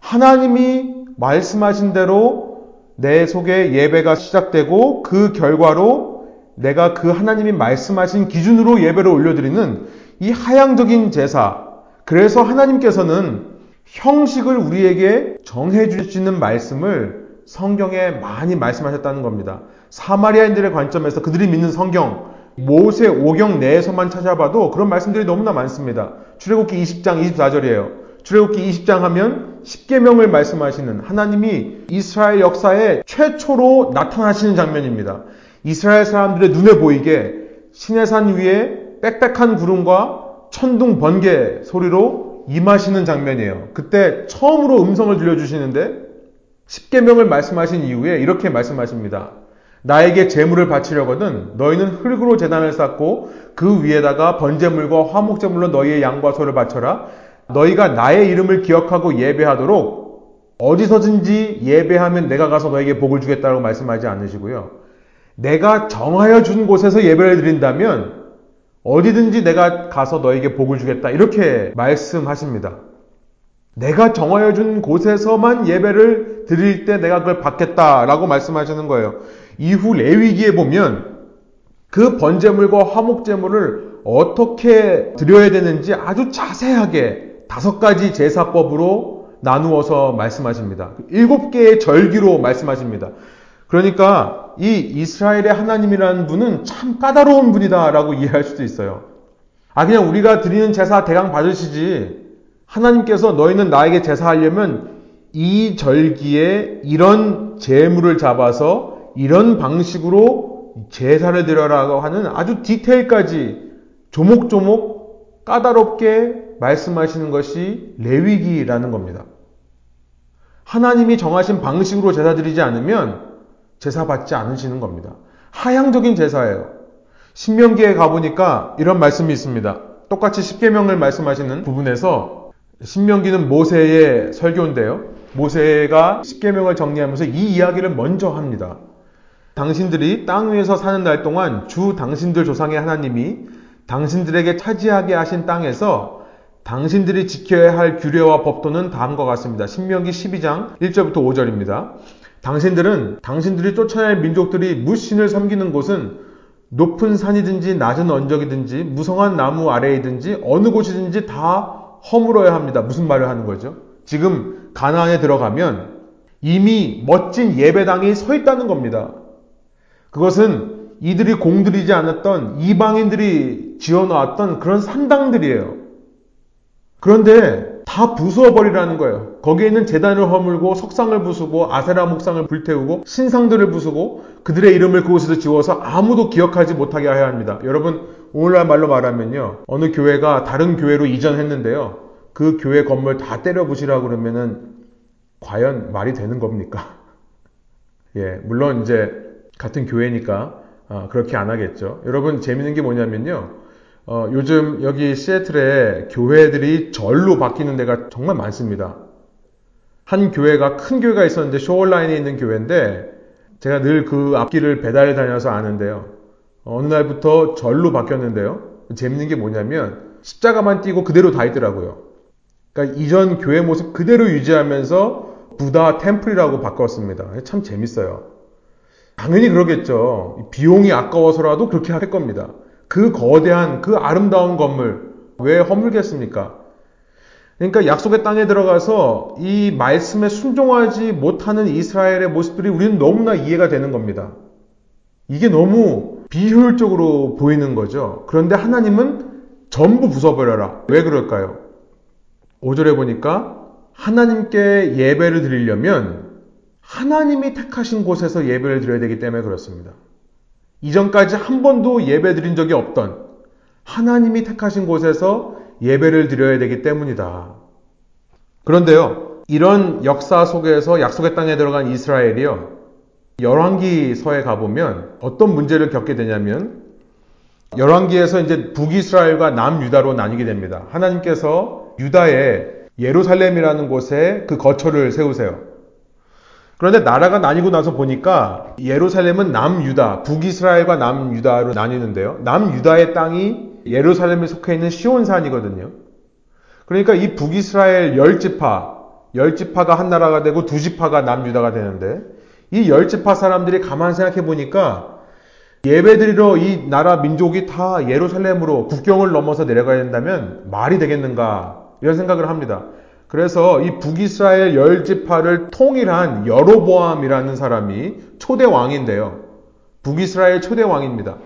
Speaker 1: 하나님이 말씀하신 대로 내 속에 예배가 시작되고 그 결과로 내가 그 하나님이 말씀하신 기준으로 예배를 올려드리는 이 하향적인 제사. 그래서 하나님께서는 형식을 우리에게 정해 주시는 말씀을 성경에 많이 말씀하셨다는 겁니다. 사마리아인들의 관점에서 그들이 믿는 성경, 모세 오경 내에서만 찾아봐도 그런 말씀들이 너무나 많습니다. 출애굽기 20장 24절이에요. 출애굽기 20장 하면 10계명을 말씀하시는 하나님이 이스라엘 역사에 최초로 나타나시는 장면입니다. 이스라엘 사람들의 눈에 보이게 시내산 위에 빽빽한 구름과 천둥 번개 소리로 임하시는 장면이에요. 그때 처음으로 음성을 들려주시는데 10계명을 말씀하신 이후에 이렇게 말씀하십니다. 나에게 재물을 바치려거든 너희는 흙으로 재단을 쌓고 그 위에다가 번제물과 화목제물로 너희의 양과 소를 바쳐라. 너희가 나의 이름을 기억하고 예배하도록 어디서든지 예배하면 내가 가서 너에게 복을 주겠다고 말씀하지 않으시고요. 내가 정하여 준 곳에서 예배를 드린다면 어디든지 내가 가서 너에게 복을 주겠다. 이렇게 말씀하십니다. 내가 정하여 준 곳에서만 예배를 드릴 때 내가 그걸 받겠다라고 말씀하시는 거예요. 이후 레위기에 보면 그 번제물과 화목제물을 어떻게 드려야 되는지 아주 자세하게 다섯 가지 제사법으로 나누어서 말씀하십니다. 일곱 개의 절기로 말씀하십니다. 그러니까 이 이스라엘의 하나님이라는 분은 참 까다로운 분이다라고 이해할 수도 있어요. 아, 그냥 우리가 드리는 제사 대강 받으시지. 하나님께서 너희는 나에게 제사하려면 이 절기에 이런 제물을 잡아서 이런 방식으로 제사를 드려라고 하는 아주 디테일까지 조목조목 까다롭게 말씀하시는 것이 레위기라는 겁니다. 하나님이 정하신 방식으로 제사 드리지 않으면 제사 받지 않으시는 겁니다. 하향적인 제사예요. 신명기에 가보니까 이런 말씀이 있습니다. 똑같이 10계명을 말씀하시는 부분에서 신명기는 모세의 설교인데요. 모세가 10계명을 정리하면서 이 이야기를 먼저 합니다. 당신들이 땅 위에서 사는 날 동안 주 당신들 조상의 하나님이 당신들에게 차지하게 하신 땅에서 당신들이 지켜야 할 규례와 법도는 다음과 같습니다. 신명기 12장 1절부터 5절입니다. 당신들은 당신들이 쫓아낼 민족들이 무신을 섬기는 곳은 높은 산이든지 낮은 언덕이든지 무성한 나무 아래이든지 어느 곳이든지 다 허물어야 합니다. 무슨 말을 하는 거죠? 지금 가나안에 들어가면 이미 멋진 예배당이 서 있다는 겁니다. 그것은 이들이 공들이지 않았던 이방인들이 지어 놓았던 그런 산당들이에요. 그런데 다 부수어버리라는 거예요. 거기에 있는 재단을 허물고 석상을 부수고 아세라 목상을 불태우고 신상들을 부수고 그들의 이름을 그곳에서 지워서 아무도 기억하지 못하게 해야 합니다. 여러분 오늘날 말로 말하면요. 어느 교회가 다른 교회로 이전했는데요. 그 교회 건물 다 때려 부시라고 그러면은 과연 말이 되는 겁니까? (laughs) 예, 물론 이제 같은 교회니까 어, 그렇게 안 하겠죠. 여러분 재밌는 게 뭐냐면요. 어, 요즘 여기 시애틀에 교회들이 절로 바뀌는 데가 정말 많습니다. 한 교회가 큰 교회가 있었는데 쇼월라인에 있는 교회인데 제가 늘 그 앞길을 배달 다녀서 아는데요. 어느 날부터 절로 바뀌었는데요. 재밌는 게 뭐냐면 십자가만 띄고 그대로 다 있더라고요. 그러니까 이전 교회 모습 그대로 유지하면서 부다 템플이라고 바꿨습니다. 참 재밌어요. 당연히 그러겠죠. 비용이 아까워서라도 그렇게 할 겁니다. 그 거대한, 그 아름다운 건물, 왜 허물겠습니까? 그러니까 약속의 땅에 들어가서 이 말씀에 순종하지 못하는 이스라엘의 모습들이 우리는 너무나 이해가 되는 겁니다. 이게 너무 비효율적으로 보이는 거죠. 그런데 하나님은 전부 부숴버려라. 왜 그럴까요? 5절에 보니까 하나님께 예배를 드리려면 하나님이 택하신 곳에서 예배를 드려야 되기 때문에 그렇습니다. 이전까지 한 번도 예배 드린 적이 없던 하나님이 택하신 곳에서 예배를 드려야 되기 때문이다. 그런데요, 이런 역사 속에서 약속의 땅에 들어간 이스라엘이요, 열왕기서에 가보면 어떤 문제를 겪게 되냐면, 열왕기에서 이제 북이스라엘과 남유다로 나뉘게 됩니다. 하나님께서 유다에 예루살렘이라는 곳에 그 거처를 세우세요. 그런데 나라가 나뉘고 나서 보니까 예루살렘은 남유다, 북이스라엘과 남유다로 나뉘는데요. 남유다의 땅이 예루살렘에 속해 있는 시온산이거든요. 그러니까 이 북이스라엘 열 지파, 열 지파가 한 나라가 되고 두 지파가 남유다가 되는데 이 열 지파 사람들이 가만 생각해 보니까 예배드리러 이 나라 민족이 다 예루살렘으로 국경을 넘어서 내려가야 된다면 말이 되겠는가 이런 생각을 합니다. 그래서 이 북이스라엘 열 지파를 통일한 여로보암이라는 사람이 초대 왕인데요. 북이스라엘 초대 왕입니다.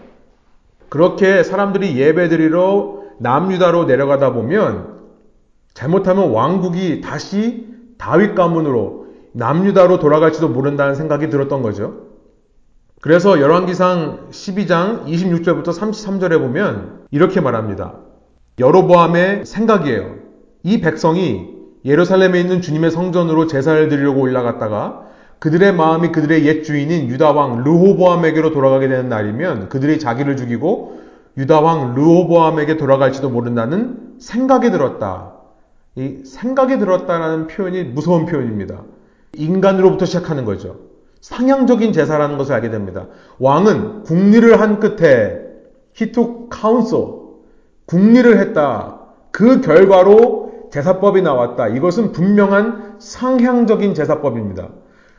Speaker 1: 그렇게 사람들이 예배드리러 남유다로 내려가다 보면 잘못하면 왕국이 다시 다윗 가문으로 남유다로 돌아갈지도 모른다는 생각이 들었던 거죠. 그래서 열왕기상 12장 26절부터 33절에 보면 이렇게 말합니다. 여로보암의 생각이에요. 이 백성이 예루살렘에 있는 주님의 성전으로 제사를 드리려고 올라갔다가 그들의 마음이 그들의 옛 주인인 유다왕 르호보암에게로 돌아가게 되는 날이면 그들이 자기를 죽이고 유다왕 르호보암에게 돌아갈지도 모른다는 생각이 들었다. 이 생각이 들었다라는 표현이 무서운 표현입니다. 인간으로부터 시작하는 거죠. 상향적인 제사라는 것을 알게 됩니다. 왕은 국리를 한 끝에 히토 카운소 국리를 했다. 그 결과로 제사법이 나왔다. 이것은 분명한 상향적인 제사법입니다.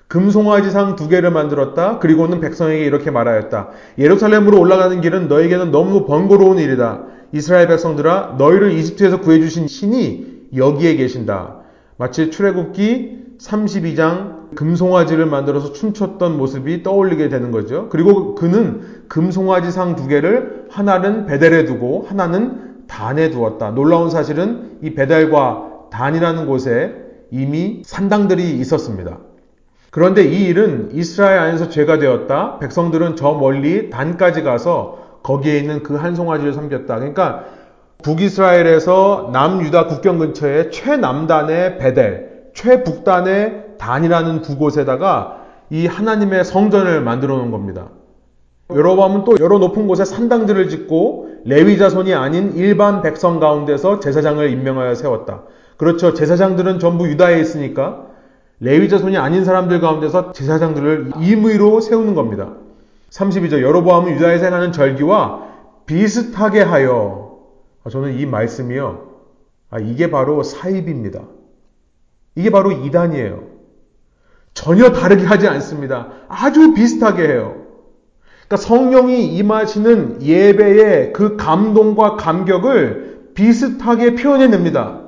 Speaker 1: 금송아지상 두 개를 만들었다. 그리고는 백성에게 이렇게 말하였다. 예루살렘으로 올라가는 길은 너에게는 너무 번거로운 일이다. 이스라엘 백성들아 너희를 이집트에서 구해주신 신이 여기에 계신다. 마치 출애굽기 32장 금송아지를 만들어서 춤췄던 모습이 떠올리게 되는 거죠. 그리고 그는 금송아지상 두 개를 하나는 베델에 두고 하나는 단에 두었다. 놀라운 사실은 이 베델과 단이라는 곳에 이미 산당들이 있었습니다. 그런데 이 일은 이스라엘 안에서 죄가 되었다. 백성들은 저 멀리 단까지 가서 거기에 있는 그 한 송아지를 섬겼다. 그러니까 북이스라엘에서 남유다 국경 근처에 최남단의 베델, 최북단의 단이라는 두 곳에다가 이 하나님의 성전을 만들어 놓은 겁니다. 여로보암은 또 여러 높은 곳에 산당들을 짓고 레위 자손이 아닌 일반 백성 가운데서 제사장을 임명하여 세웠다. 그렇죠. 제사장들은 전부 유다에 있으니까 레위 자손이 아닌 사람들 가운데서 제사장들을 임의로 세우는 겁니다. 32절 여로보암은 유다에서 행하는 절기와 비슷하게 하여 아, 저는 이 말씀이요. 아, 이게 바로 사입입니다. 이게 바로 이단이에요. 전혀 다르게 하지 않습니다. 아주 비슷하게 해요. 그러니까 성령이 임하시는 예배의 그 감동과 감격을 비슷하게 표현해냅니다.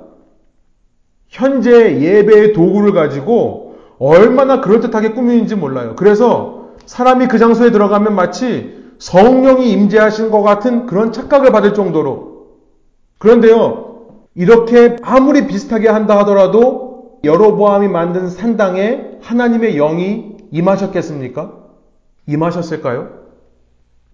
Speaker 1: 현재 예배의 도구를 가지고 얼마나 그럴듯하게 꾸미는지 몰라요. 그래서 사람이 그 장소에 들어가면 마치 성령이 임재하신 것 같은 그런 착각을 받을 정도로. 그런데요, 이렇게 아무리 비슷하게 한다 하더라도 여로보암이 만든 산당에 하나님의 영이 임하셨겠습니까? 임하셨을까요?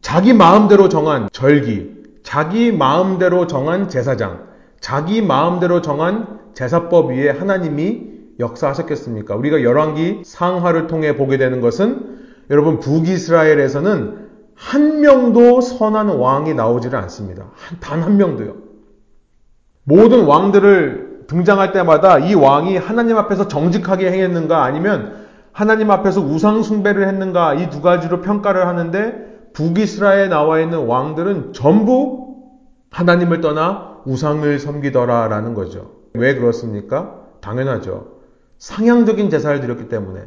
Speaker 1: 자기 마음대로 정한 절기, 자기 마음대로 정한 제사장, 자기 마음대로 정한 제사법 위에 하나님이 역사하셨겠습니까? 우리가 열왕기 상하를 통해 보게 되는 것은 여러분 북이스라엘에서는 한 명도 선한 왕이 나오지를 않습니다. 단 한 명도요. 모든 왕들을 등장할 때마다 이 왕이 하나님 앞에서 정직하게 행했는가 아니면 하나님 앞에서 우상 숭배를 했는가 이 두 가지로 평가를 하는데 북이스라엘에 나와 있는 왕들은 전부 하나님을 떠나 우상을 섬기더라라는 거죠. 왜 그렇습니까? 당연하죠. 상향적인 제사를 드렸기 때문에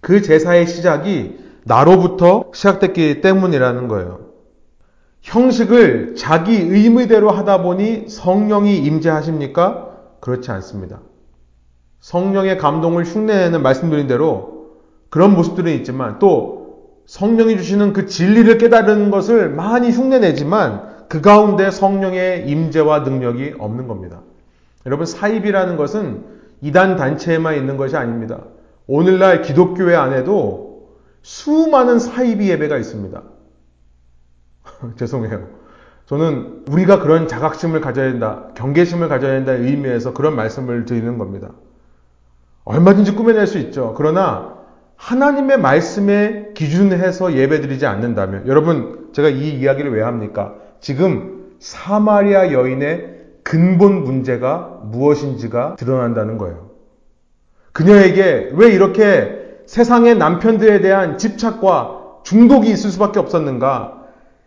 Speaker 1: 그 제사의 시작이 나로부터 시작됐기 때문이라는 거예요. 형식을 자기 의무대로 하다 보니 성령이 임재하십니까? 그렇지 않습니다. 성령의 감동을 흉내내는 말씀드린 대로 그런 모습들은 있지만 또 성령이 주시는 그 진리를 깨달은 것을 많이 흉내내지만 그 가운데 성령의 임재와 능력이 없는 겁니다. 여러분 사입이라는 것은 이단 단체에만 있는 것이 아닙니다. 오늘날 기독교회 안에도 수많은 사입이 예배가 있습니다. (laughs) 죄송해요. 저는 우리가 그런 자각심을 가져야 된다, 경계심을 가져야 된다는 의미에서 그런 말씀을 드리는 겁니다. 얼마든지 꾸며낼 수 있죠. 그러나 하나님의 말씀에 기준해서 예배드리지 않는다면 여러분 제가 이 이야기를 왜 합니까? 지금 사마리아 여인의 근본 문제가 무엇인지가 드러난다는 거예요. 그녀에게 왜 이렇게 세상의 남편들에 대한 집착과 중독이 있을 수밖에 없었는가?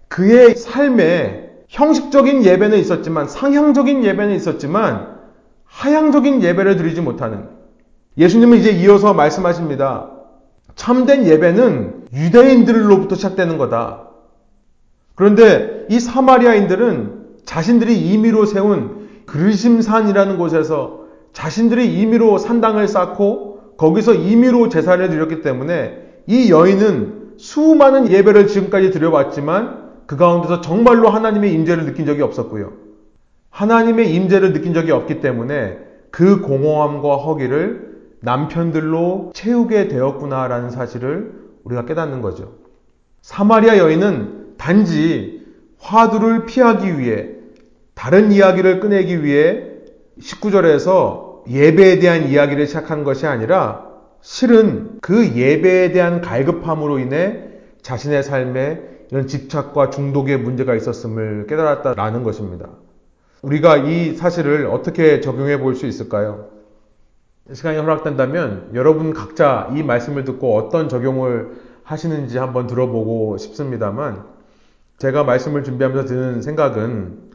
Speaker 1: 그의 삶에 형식적인 예배는 있었지만 상향적인 예배는 있었지만 하향적인 예배를 드리지 못하는 예수님은 이제 이어서 말씀하십니다. 참된 예배는 유대인들로부터 시작되는 거다. 그런데 이 사마리아인들은 자신들이 임의로 세운 그르심산이라는 곳에서 자신들이 임의로 산당을 쌓고 거기서 임의로 제사를 드렸기 때문에 이 여인은 수많은 예배를 지금까지 드려왔지만 그 가운데서 정말로 하나님의 임재를 느낀 적이 없었고요. 하나님의 임재를 느낀 적이 없기 때문에 그 공허함과 허기를 남편들로 채우게 되었구나라는 사실을 우리가 깨닫는 거죠. 사마리아 여인은 단지 화두를 피하기 위해 다른 이야기를 꺼내기 위해 19절에서 예배에 대한 이야기를 시작한 것이 아니라 실은 그 예배에 대한 갈급함으로 인해 자신의 삶에 이런 집착과 중독의 문제가 있었음을 깨달았다라는 것입니다. 우리가 이 사실을 어떻게 적용해 볼 수 있을까요? 시간이 허락된다면 여러분 각자 이 말씀을 듣고 어떤 적용을 하시는지 한번 들어보고 싶습니다만 제가 말씀을 준비하면서 드는 생각은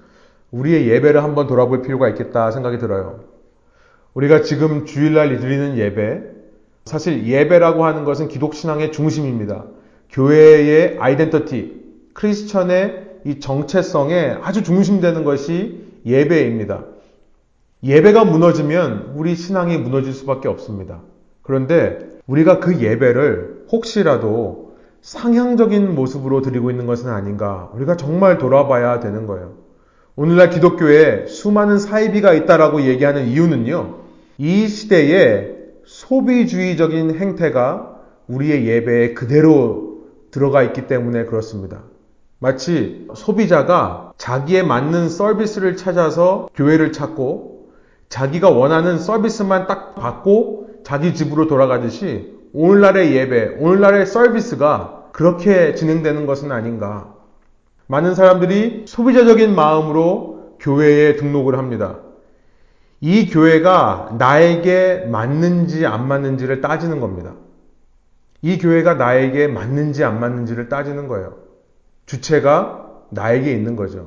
Speaker 1: 우리의 예배를 한번 돌아볼 필요가 있겠다 생각이 들어요. 우리가 지금 주일날 드리는 예배, 사실 예배라고 하는 것은 기독신앙의 중심입니다. 교회의 아이덴티티, 크리스천의 이 정체성에 아주 중심되는 것이 예배입니다. 예배가 무너지면 우리 신앙이 무너질 수밖에 없습니다. 그런데 우리가 그 예배를 혹시라도 상향적인 모습으로 드리고 있는 것은 아닌가 우리가 정말 돌아봐야 되는 거예요. 오늘날 기독교에 수많은 사이비가 있다라고 얘기하는 이유는요. 이 시대에 소비주의적인 행태가 우리의 예배에 그대로 들어가 있기 때문에 그렇습니다. 마치 소비자가 자기에 맞는 서비스를 찾아서 교회를 찾고 자기가 원하는 서비스만 딱 받고 자기 집으로 돌아가듯이 오늘날의 예배, 오늘날의 서비스가 그렇게 진행되는 것은 아닌가. 많은 사람들이 소비자적인 마음으로 교회에 등록을 합니다. 이 교회가 나에게 맞는지 안 맞는지를 따지는 겁니다. 이 교회가 나에게 맞는지 안 맞는지를 따지는 거예요. 주체가 나에게 있는 거죠.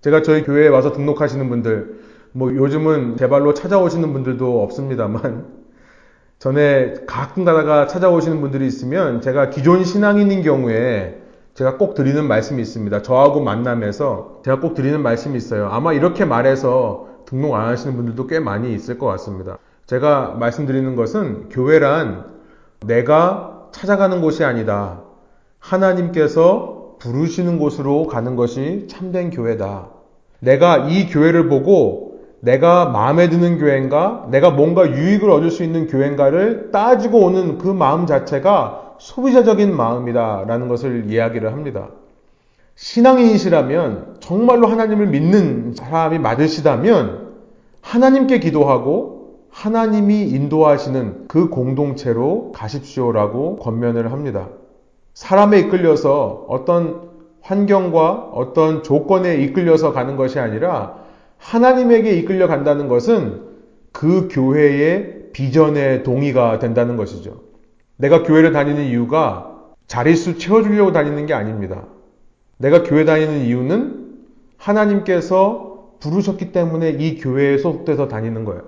Speaker 1: 제가 저희 교회에 와서 등록하시는 분들, 뭐 요즘은 제발로 찾아오시는 분들도 없습니다만, (laughs) 전에 가끔 가다가 찾아오시는 분들이 있으면 제가 기존 신앙인인 경우에 제가 꼭 드리는 말씀이 있습니다. 저하고 만남에서 제가 꼭 드리는 말씀이 있어요. 아마 이렇게 말해서 등록 안 하시는 분들도 꽤 많이 있을 것 같습니다. 제가 말씀드리는 것은 교회란 내가 찾아가는 곳이 아니다. 하나님께서 부르시는 곳으로 가는 것이 참된 교회다. 내가 이 교회를 보고 내가 마음에 드는 교회인가, 내가 뭔가 유익을 얻을 수 있는 교회인가를 따지고 오는 그 마음 자체가 소비자적인 마음이다. 라는 것을 이야기를 합니다. 신앙인이시라면, 정말로 하나님을 믿는 사람이 맞으시다면, 하나님께 기도하고 하나님이 인도하시는 그 공동체로 가십시오라고 권면을 합니다. 사람에 이끌려서 어떤 환경과 어떤 조건에 이끌려서 가는 것이 아니라 하나님에게 이끌려 간다는 것은 그 교회의 비전의 동의가 된다는 것이죠. 내가 교회를 다니는 이유가 자릿수 채워주려고 다니는 게 아닙니다. 내가 교회 다니는 이유는 하나님께서 부르셨기 때문에 이 교회에 소속돼서 다니는 거예요.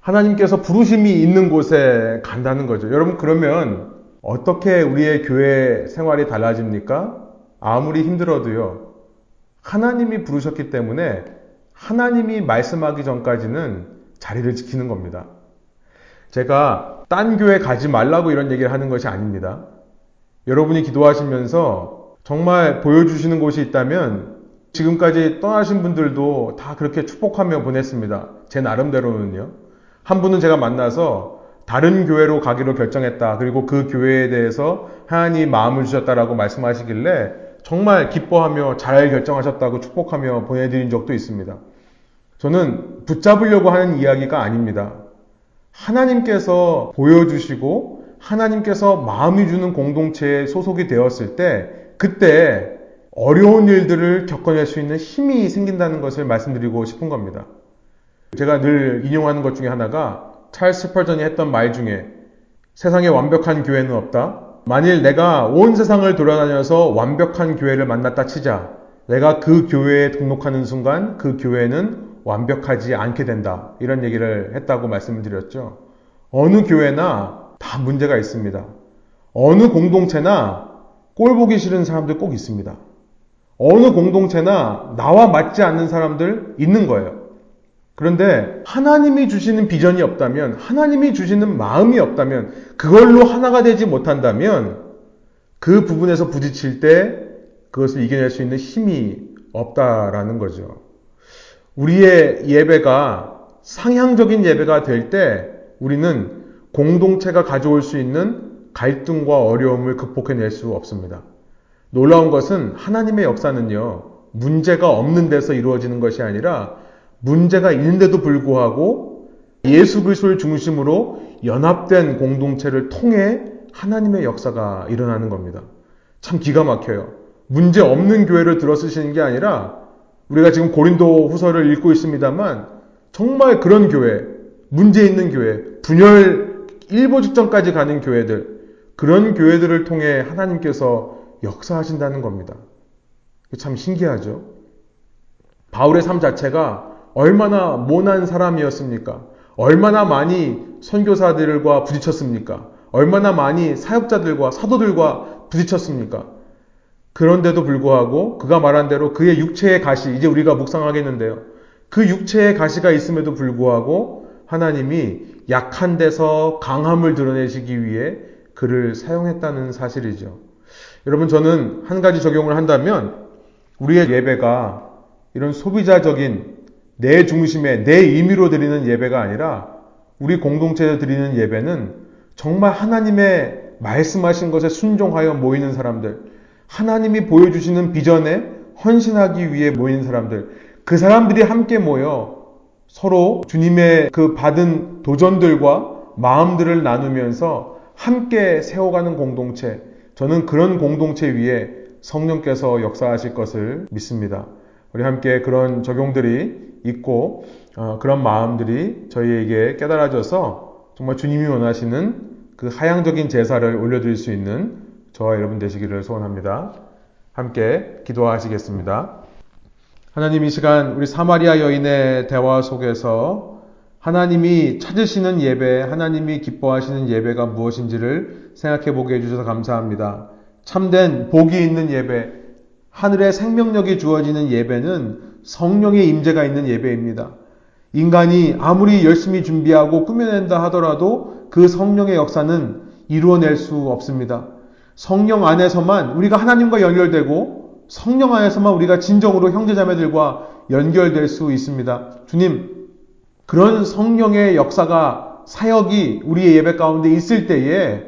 Speaker 1: 하나님께서 부르심이 있는 곳에 간다는 거죠. 여러분, 그러면 어떻게 우리의 교회 생활이 달라집니까? 아무리 힘들어도요. 하나님이 부르셨기 때문에 하나님이 말씀하기 전까지는 자리를 지키는 겁니다. 제가 딴 교회 가지 말라고 이런 얘기를 하는 것이 아닙니다. 여러분이 기도하시면서 정말 보여주시는 곳이 있다면 지금까지 떠나신 분들도 다 그렇게 축복하며 보냈습니다. 제 나름대로는요. 한 분은 제가 만나서 다른 교회로 가기로 결정했다. 그리고 그 교회에 대해서 하나님 마음을 주셨다라고 말씀하시길래 정말 기뻐하며 잘 결정하셨다고 축복하며 보내드린 적도 있습니다. 저는 붙잡으려고 하는 이야기가 아닙니다. 하나님께서 보여주시고 하나님께서 마음이 주는 공동체에 소속이 되었을 때 그때 어려운 일들을 겪어낼 수 있는 힘이 생긴다는 것을 말씀드리고 싶은 겁니다. 제가 늘 인용하는 것 중에 하나가 찰스 펄전이 했던 말 중에 세상에 완벽한 교회는 없다. 만일 내가 온 세상을 돌아다녀서 완벽한 교회를 만났다 치자. 내가 그 교회에 등록하는 순간 그 교회는 완벽하지 않게 된다. 이런 얘기를 했다고 말씀을 드렸죠. 어느 교회나 다 문제가 있습니다. 어느 공동체나 꼴 보기 싫은 사람들 꼭 있습니다. 어느 공동체나 나와 맞지 않는 사람들 있는 거예요. 그런데 하나님이 주시는 비전이 없다면, 하나님이 주시는 마음이 없다면, 그걸로 하나가 되지 못한다면, 그 부분에서 부딪힐 때 그것을 이겨낼 수 있는 힘이 없다라는 거죠. 우리의 예배가 상향적인 예배가 될 때 우리는 공동체가 가져올 수 있는 갈등과 어려움을 극복해낼 수 없습니다. 놀라운 것은 하나님의 역사는요, 문제가 없는 데서 이루어지는 것이 아니라 문제가 있는데도 불구하고 예수 그리스도를 중심으로 연합된 공동체를 통해 하나님의 역사가 일어나는 겁니다. 참 기가 막혀요. 문제 없는 교회를 들어 쓰시는 게 아니라 우리가 지금 고린도 후서를 읽고 있습니다만 정말 그런 교회, 문제 있는 교회, 분열 일보 직전까지 가는 교회들, 그런 교회들을 통해 하나님께서 역사하신다는 겁니다. 참 신기하죠? 바울의 삶 자체가 얼마나 모난 사람이었습니까? 얼마나 많이 선교사들과 부딪혔습니까? 얼마나 많이 사역자들과 사도들과 부딪혔습니까? 그런데도 불구하고 그가 말한 대로 그의 육체의 가시, 이제 우리가 묵상하겠는데요. 그 육체의 가시가 있음에도 불구하고 하나님이 약한 데서 강함을 드러내시기 위해 그를 사용했다는 사실이죠. 여러분, 저는 한 가지 적용을 한다면 우리의 예배가 이런 소비자적인 내 중심의 내 의미로 드리는 예배가 아니라 우리 공동체에 드리는 예배는 정말 하나님의 말씀하신 것에 순종하여 모이는 사람들, 하나님이 보여주시는 비전에 헌신하기 위해 모이는 사람들, 그 사람들이 함께 모여 서로 주님의 그 받은 도전들과 마음들을 나누면서 함께 세워가는 공동체, 저는 그런 공동체 위에 성령께서 역사하실 것을 믿습니다. 우리 함께 그런 적용들이 있고 어, 그런 마음들이 저희에게 깨달아져서 정말 주님이 원하시는 그 하향적인 제사를 올려드릴 수 있는 저와 여러분 되시기를 소원합니다. 함께 기도하시겠습니다. 하나님 이 시간 우리 사마리아 여인의 대화 속에서 하나님이 찾으시는 예배, 하나님이 기뻐하시는 예배가 무엇인지를 생각해 보게 해주셔서 감사합니다. 참된 복이 있는 예배, 하늘의 생명력이 주어지는 예배는 성령의 임재가 있는 예배입니다. 인간이 아무리 열심히 준비하고 꾸며낸다 하더라도 그 성령의 역사는 이루어낼 수 없습니다. 성령 안에서만 우리가 하나님과 연결되고 성령 안에서만 우리가 진정으로 형제자매들과 연결될 수 있습니다. 주님, 그런 성령의 역사가 사역이 우리의 예배 가운데 있을 때에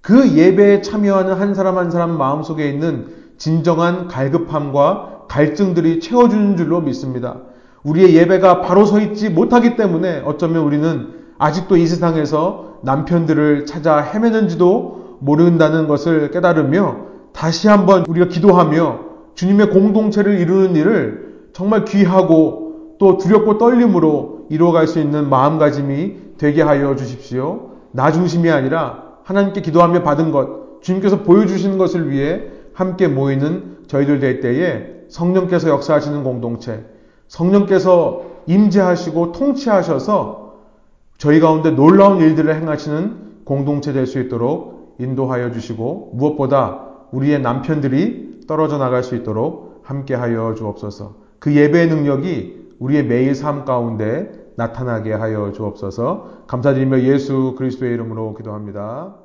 Speaker 1: 그 예배에 참여하는 한 사람 한 사람 마음속에 있는 진정한 갈급함과 갈증들이 채워주는 줄로 믿습니다. 우리의 예배가 바로 서 있지 못하기 때문에 어쩌면 우리는 아직도 이 세상에서 남편들을 찾아 헤매는지도 모른다는 것을 깨달으며 다시 한번 우리가 기도하며 주님의 공동체를 이루는 일을 정말 귀하고 또 두렵고 떨림으로 이루어갈 수 있는 마음가짐이 되게 하여 주십시오. 나 중심이 아니라 하나님께 기도하며 받은 것, 주님께서 보여주시는 것을 위해 함께 모이는 저희들 될 때에 성령께서 역사하시는 공동체, 성령께서 임재하시고 통치하셔서 저희 가운데 놀라운 일들을 행하시는 공동체 될 수 있도록 인도하여 주시고 무엇보다 우리의 남편들이 떨어져 나갈 수 있도록 함께 하여 주옵소서. 그 예배의 능력이 우리의 매일 삶 가운데 나타나게 하여 주옵소서. 감사드리며 예수 그리스도의 이름으로 기도합니다.